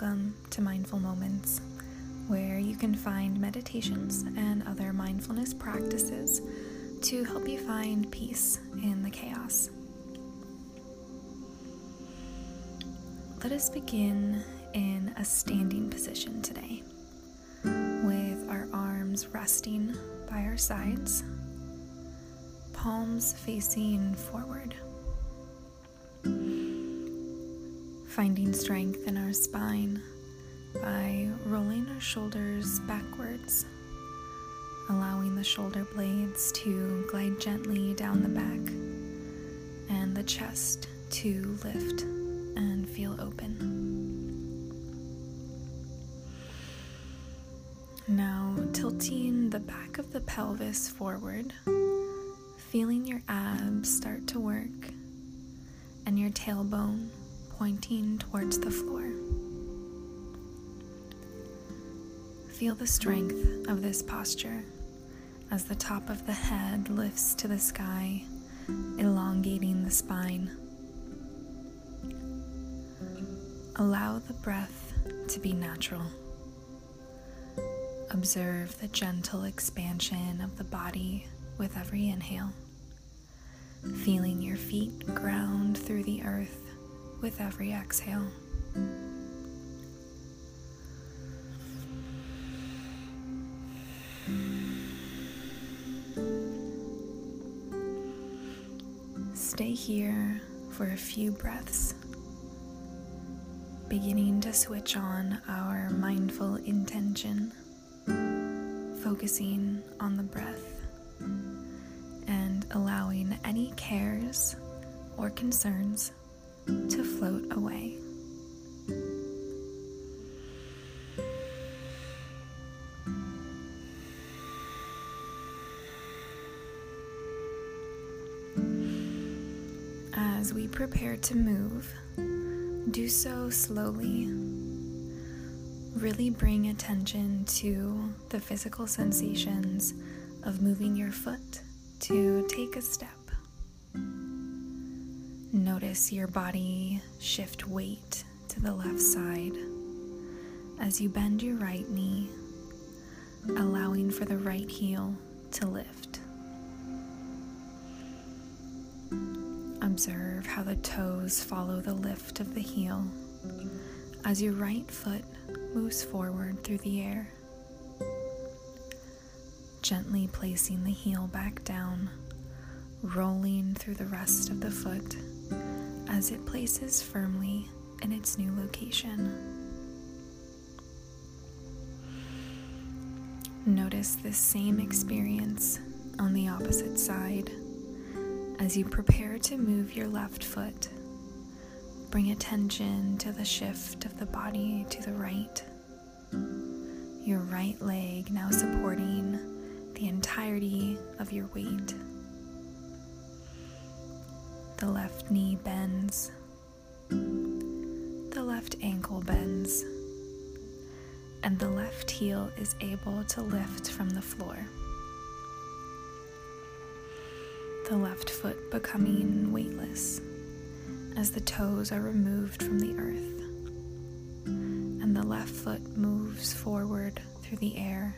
Welcome to Mindful Moments, where you can find meditations and other mindfulness practices to help you find peace in the chaos. Let us begin in a standing position today, with our arms resting by our sides, palms facing forward. Finding strength in our spine by rolling our shoulders backwards, allowing the shoulder blades to glide gently down the back and the chest to lift and feel open. Now, tilting the back of the pelvis forward, feeling your abs start to work and your tailbone pointing towards the floor. Feel the strength of this posture as the top of the head lifts to the sky, elongating the spine. Allow the breath to be natural. Observe the gentle expansion of the body with every inhale, feeling your feet ground through the earth with every exhale. Stay here for a few breaths, beginning to switch on our mindful intention, focusing on the breath and allowing any cares or concerns to float away. As we prepare to move, do so slowly. Really bring attention to the physical sensations of moving your foot to take a step. Notice your body shift weight to the left side as you bend your right knee, allowing for the right heel to lift. Observe how the toes follow the lift of the heel as your right foot moves forward through the air. Gently placing the heel back down, rolling through the rest of the foot as it places firmly in its new location. Notice this same experience on the opposite side as you prepare to move your left foot. Bring attention to the shift of the body to the right. Your right leg now supporting the entirety of your weight. The left knee bends. The left ankle bends. And the left heel is able to lift from the floor. The left foot becoming weightless as the toes are removed from the earth. And the left foot moves forward through the air,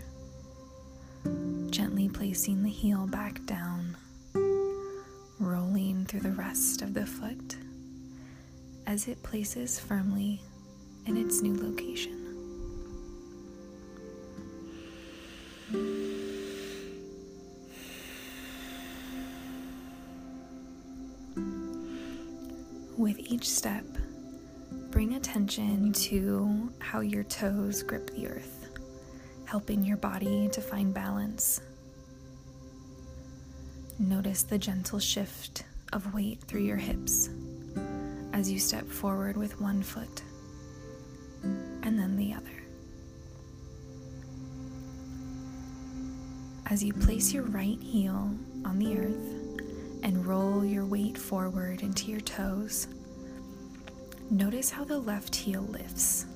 gently placing the heel back down through the rest of the foot as it places firmly in its new location. With each step, bring attention to how your toes grip the earth, helping your body to find balance Notice the gentle shift of weight through your hips as you step forward with one foot and then the other. As you place your right heel on the earth and roll your weight forward into your toes, notice how the left heel lifts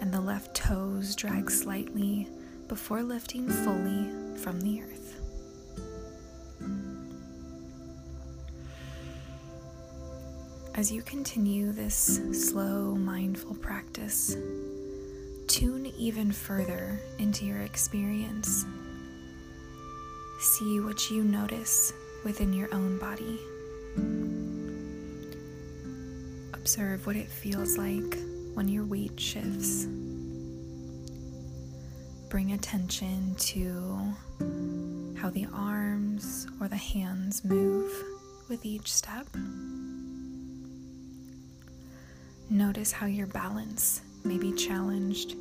and the left toes drag slightly before lifting fully from the earth. As you continue this slow, mindful practice, tune even further into your experience. See what you notice within your own body. Observe what it feels like when your weight shifts. Bring attention to how the arms or the hands move with each step. Notice how your balance may be challenged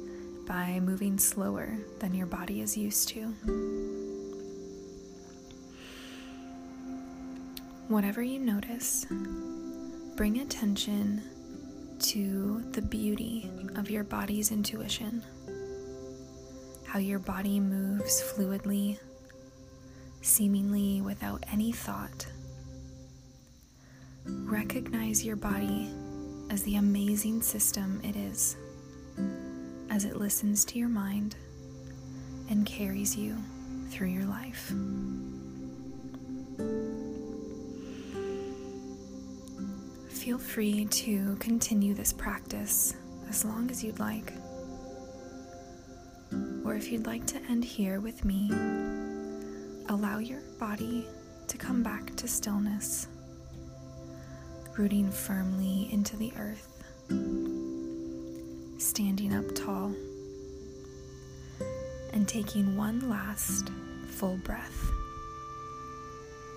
by moving slower than your body is used to. Whatever you notice, bring attention to the beauty of your body's intuition, how your body moves fluidly, seemingly without any thought. Recognize your body as the amazing system it is, as it listens to your mind and carries you through your life. Feel free to continue this practice as long as you'd like. Or if you'd like to end here with me, allow your body to come back to stillness, rooting firmly into the earth, standing up tall, and taking one last full breath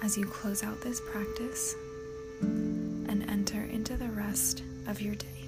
as you close out this practice and enter into the rest of your day.